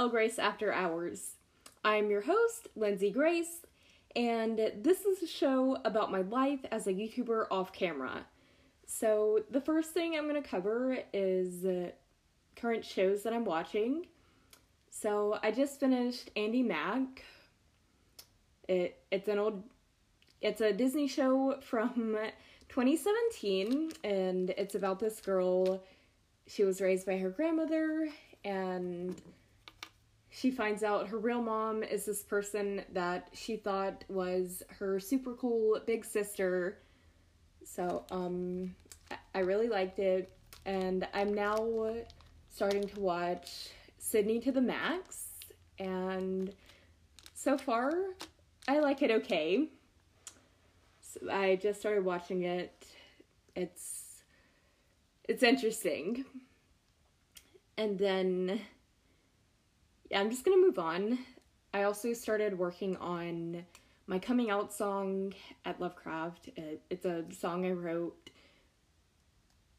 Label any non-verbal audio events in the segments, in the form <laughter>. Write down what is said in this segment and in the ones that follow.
El Grace After Hours. I'm your host, Lindsay Grace, and this is a show about my life as a YouTuber off camera. So, the first thing I'm going to cover is uh, current shows that I'm watching. So, I just finished Andi Mack. It, it's an old it's a Disney show from 2017 and it's about this girl she was raised by her grandmother and she finds out her real mom is this person that she thought was her super cool big sister. So um i really liked it. And i'm now starting to watch sydney to the max. And so far i like it okay. So i just started watching it. It's it's interesting. And then yeah, I'm just gonna move on. I also started working on my coming out song at Lovecraft. It, it's a song I wrote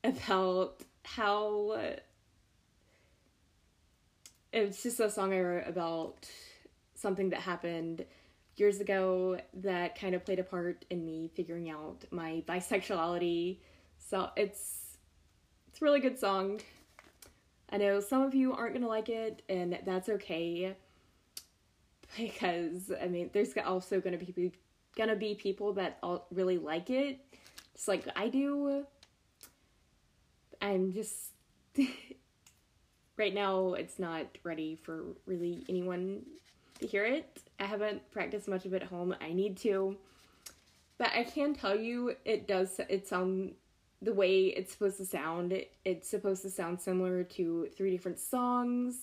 about how it's just a song I wrote about something that happened years ago that kind of played a part in me figuring out my bisexuality. So it's it's a really good song. I know some of you aren't gonna like it, and that's okay. Because I mean, there's also gonna be gonna be people that all really like it, just like I do. I'm just <laughs> right now it's not ready for really anyone to hear it. I haven't practiced much of it at home. I need to. But I can tell you it does it sound the way it's supposed to sound. It's supposed to sound similar to three different songs.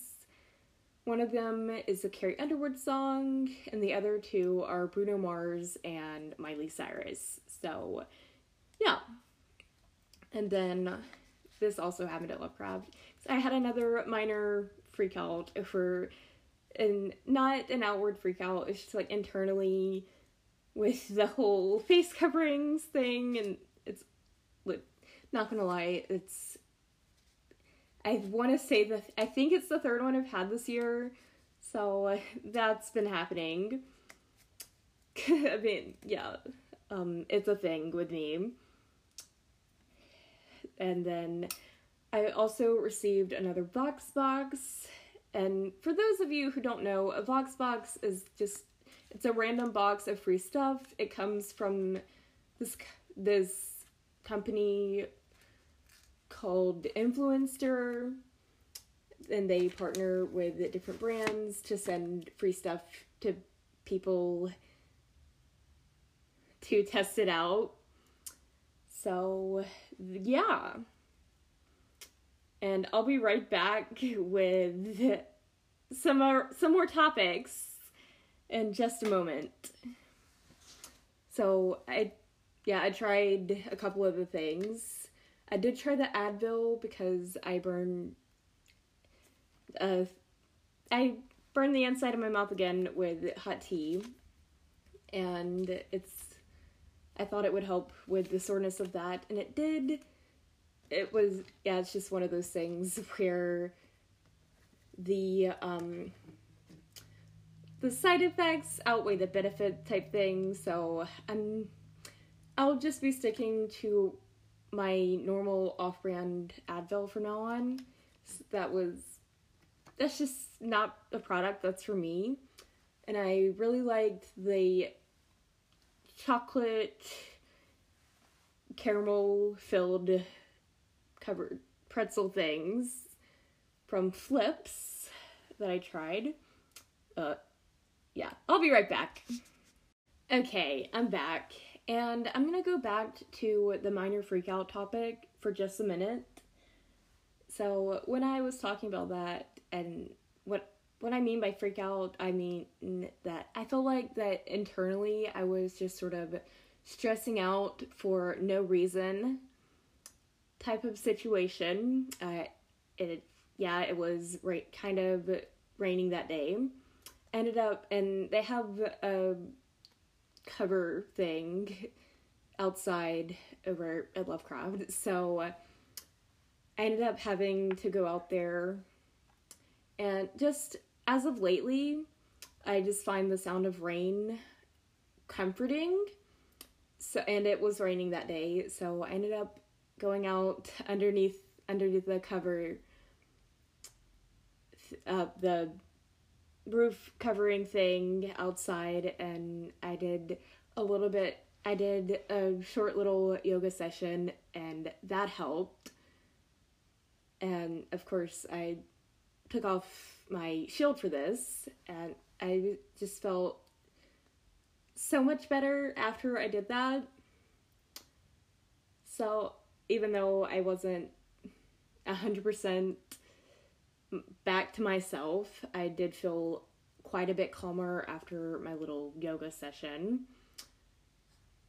One of them is a Carrie Underwood song, and the other two are Bruno Mars and Miley Cyrus. So, yeah. And then this also happened at Lovecraft. I had another minor freak out for, and not an outward freak out, it's just like internally with the whole <laughs> face coverings thing, and not gonna lie, it's. I want to say that I think it's the third one I've had this year, so <laughs> that's been happening. <laughs> I mean, yeah, um, it's a thing with me. And then I also received another Vox box. And for those of you who don't know, a Vox box is just it's a random box of free stuff. It comes from this this company called Influenster, and they partner with different brands to send free stuff to people to test it out. So, yeah. And I'll be right back with some more some more topics in just a moment. So, I yeah, I tried a couple of the things I did try the Advil because I burned uh I burned the inside of my mouth again with hot tea and it's I thought it would help with the soreness of that and it did. It was yeah, it's just one of those things <laughs> where the um the side effects outweigh the benefit type thing, so I'm I'll just be sticking to my normal off-brand Advil from now on. That was that's just not a product that's for me. And I really liked the chocolate caramel filled covered pretzel things from Flipz that I tried. Uh yeah, I'll be right back. Okay, I'm back and I'm gonna go back to the minor freakout topic for just a minute. So when I was talking about that and what what I mean by freak out, I mean that I felt like that internally I was just sort of stressing out for no reason type of situation. Uh, it yeah, it was right kind of raining that day. Ended up and they have a cover thing outside over at Lovecraft. <laughs> So I ended up having to go out there And just as of lately, I just find the sound of rain comforting. So and it was raining that day, so I ended up going out underneath underneath the cover uh, the roof covering thing outside and I did a little bit I did a short little yoga session and that helped. And of course, I took off my shield for this and I just felt so much better after I did that. So, even though I wasn't 100% back to myself, I did feel quite a bit calmer after my little yoga session.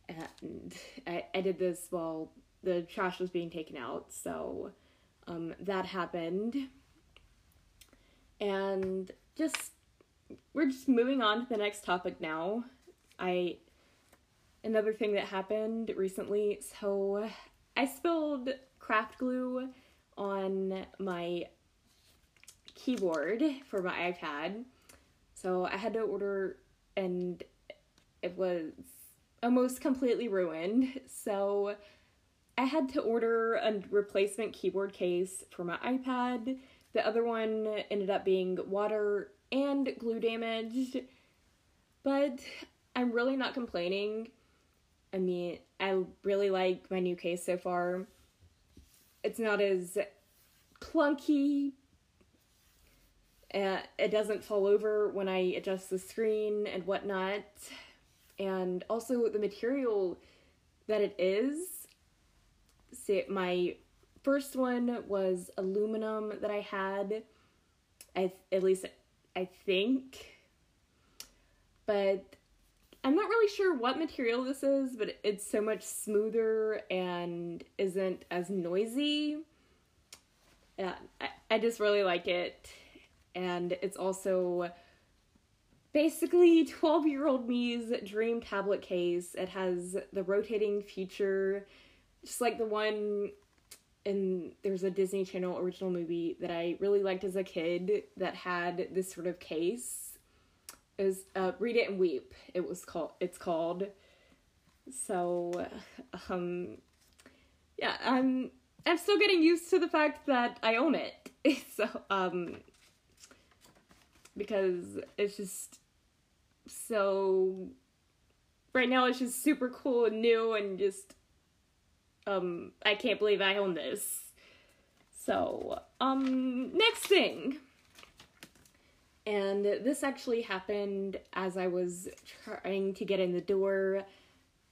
And I, I did this while the trash was being taken out, so um, that happened. And just, we're just moving on to the next topic now. I, another thing that happened recently, so I spilled craft glue on my keyboard for my iPad. So I had to order, and it was almost completely ruined. So I had to order a replacement keyboard case for my iPad. The other one ended up being water and glue damaged. But I'm really not complaining. I mean, I really like my new case so far. It's not as clunky it doesn't fall over when I adjust the screen and whatnot. And also the material that it is. See, my first one was aluminum that I had. I at least I think. But I'm not really sure what material this is, but it's so much smoother and isn't as noisy. Yeah, I, I just really like it and it's also basically <laughs> 12 year old me's dream tablet case. It has the rotating feature, just like the one in there's a Disney Channel original movie that I really liked as a kid that had this sort of case. Was uh, Read It and Weep. It was called. It's called. So, um, yeah, I'm I'm still getting used to the fact that I own it. <laughs> so, um, because it's just so right now it's just super cool and new and just um I can't believe I own this. So, um next thing. And this actually happened as I was trying to get in the door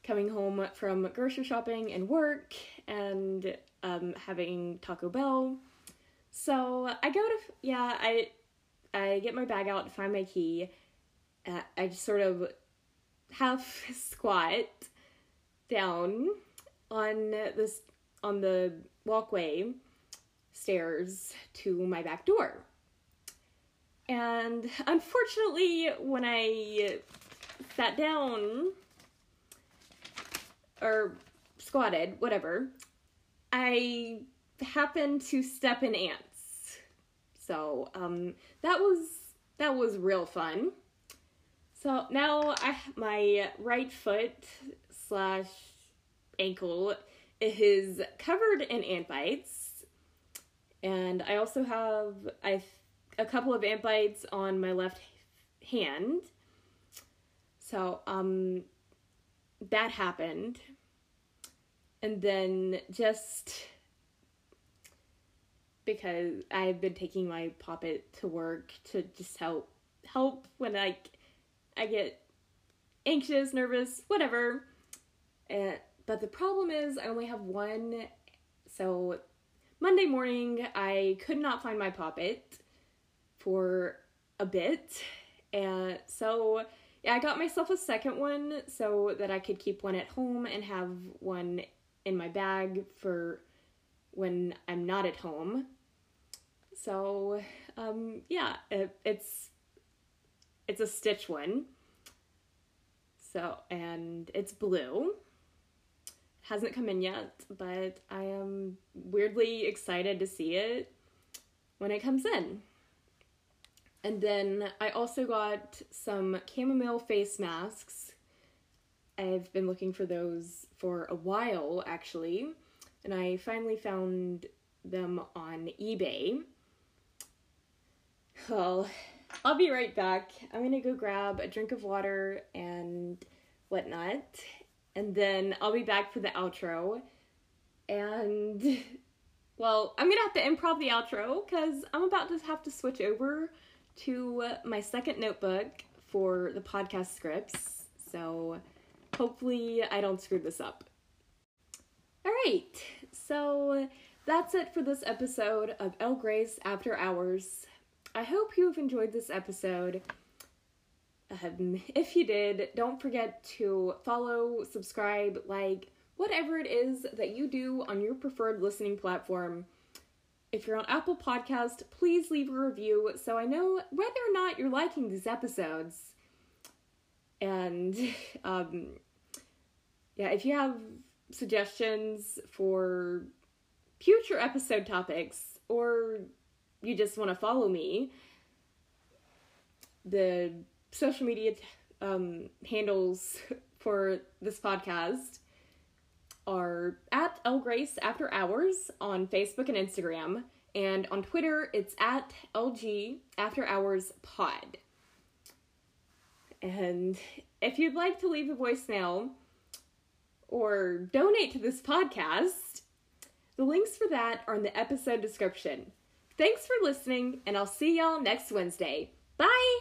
coming home from grocery shopping and work and um having Taco Bell. So, I go to yeah, I I get my bag out to find my key. Uh, I just sort of half <laughs> squat down on this on the walkway stairs to my back door. And unfortunately, when I sat down or squatted, whatever, I happened to step in ants. So um, that was that was real fun. So now I my right foot slash ankle is covered in ant bites, and I also have I a couple of ant bites on my left hand. So um, that happened, and then just because I've been taking my poppet to work to just help help when like I get anxious, nervous, whatever. And but the problem is I only have one so Monday morning I could not find my poppet for a bit. And so yeah, I got myself a second one so that I could keep one at home and have one in my bag for when I'm not at home. So, um, yeah, it, it's it's a Stitch one. So, and it's blue. Hasn't come in yet, but I am weirdly excited to see it when it comes in. And then I also got some chamomile face masks. I've been looking for those for a while, actually, and I finally found them on eBay. Well, I'll be right back. I'm gonna go grab a drink of water and whatnot, and then I'll be back for the outro. And, well, I'm gonna have to improv the outro because I'm about to have to switch over to my second notebook for the podcast scripts. So, hopefully, I don't screw this up. Alright, so that's it for this episode of El Grace After Hours. I hope you have enjoyed this episode. Um, if you did, don't forget to follow, subscribe, like, whatever it is that you do on your preferred listening platform. If you're on Apple Podcast, please leave a review so I know whether or not you're liking these episodes. And um, yeah, if you have suggestions for future episode topics or you just want to follow me, the social media um, handles <laughs> for this podcast are at El Grace After Hours on Facebook and Instagram, and on Twitter it's at LG After Hours Pod. And if you'd like to leave a voicemail or donate to this podcast, the links for that are in the episode description. Thanks for listening, and I'll see y'all next Wednesday. Bye!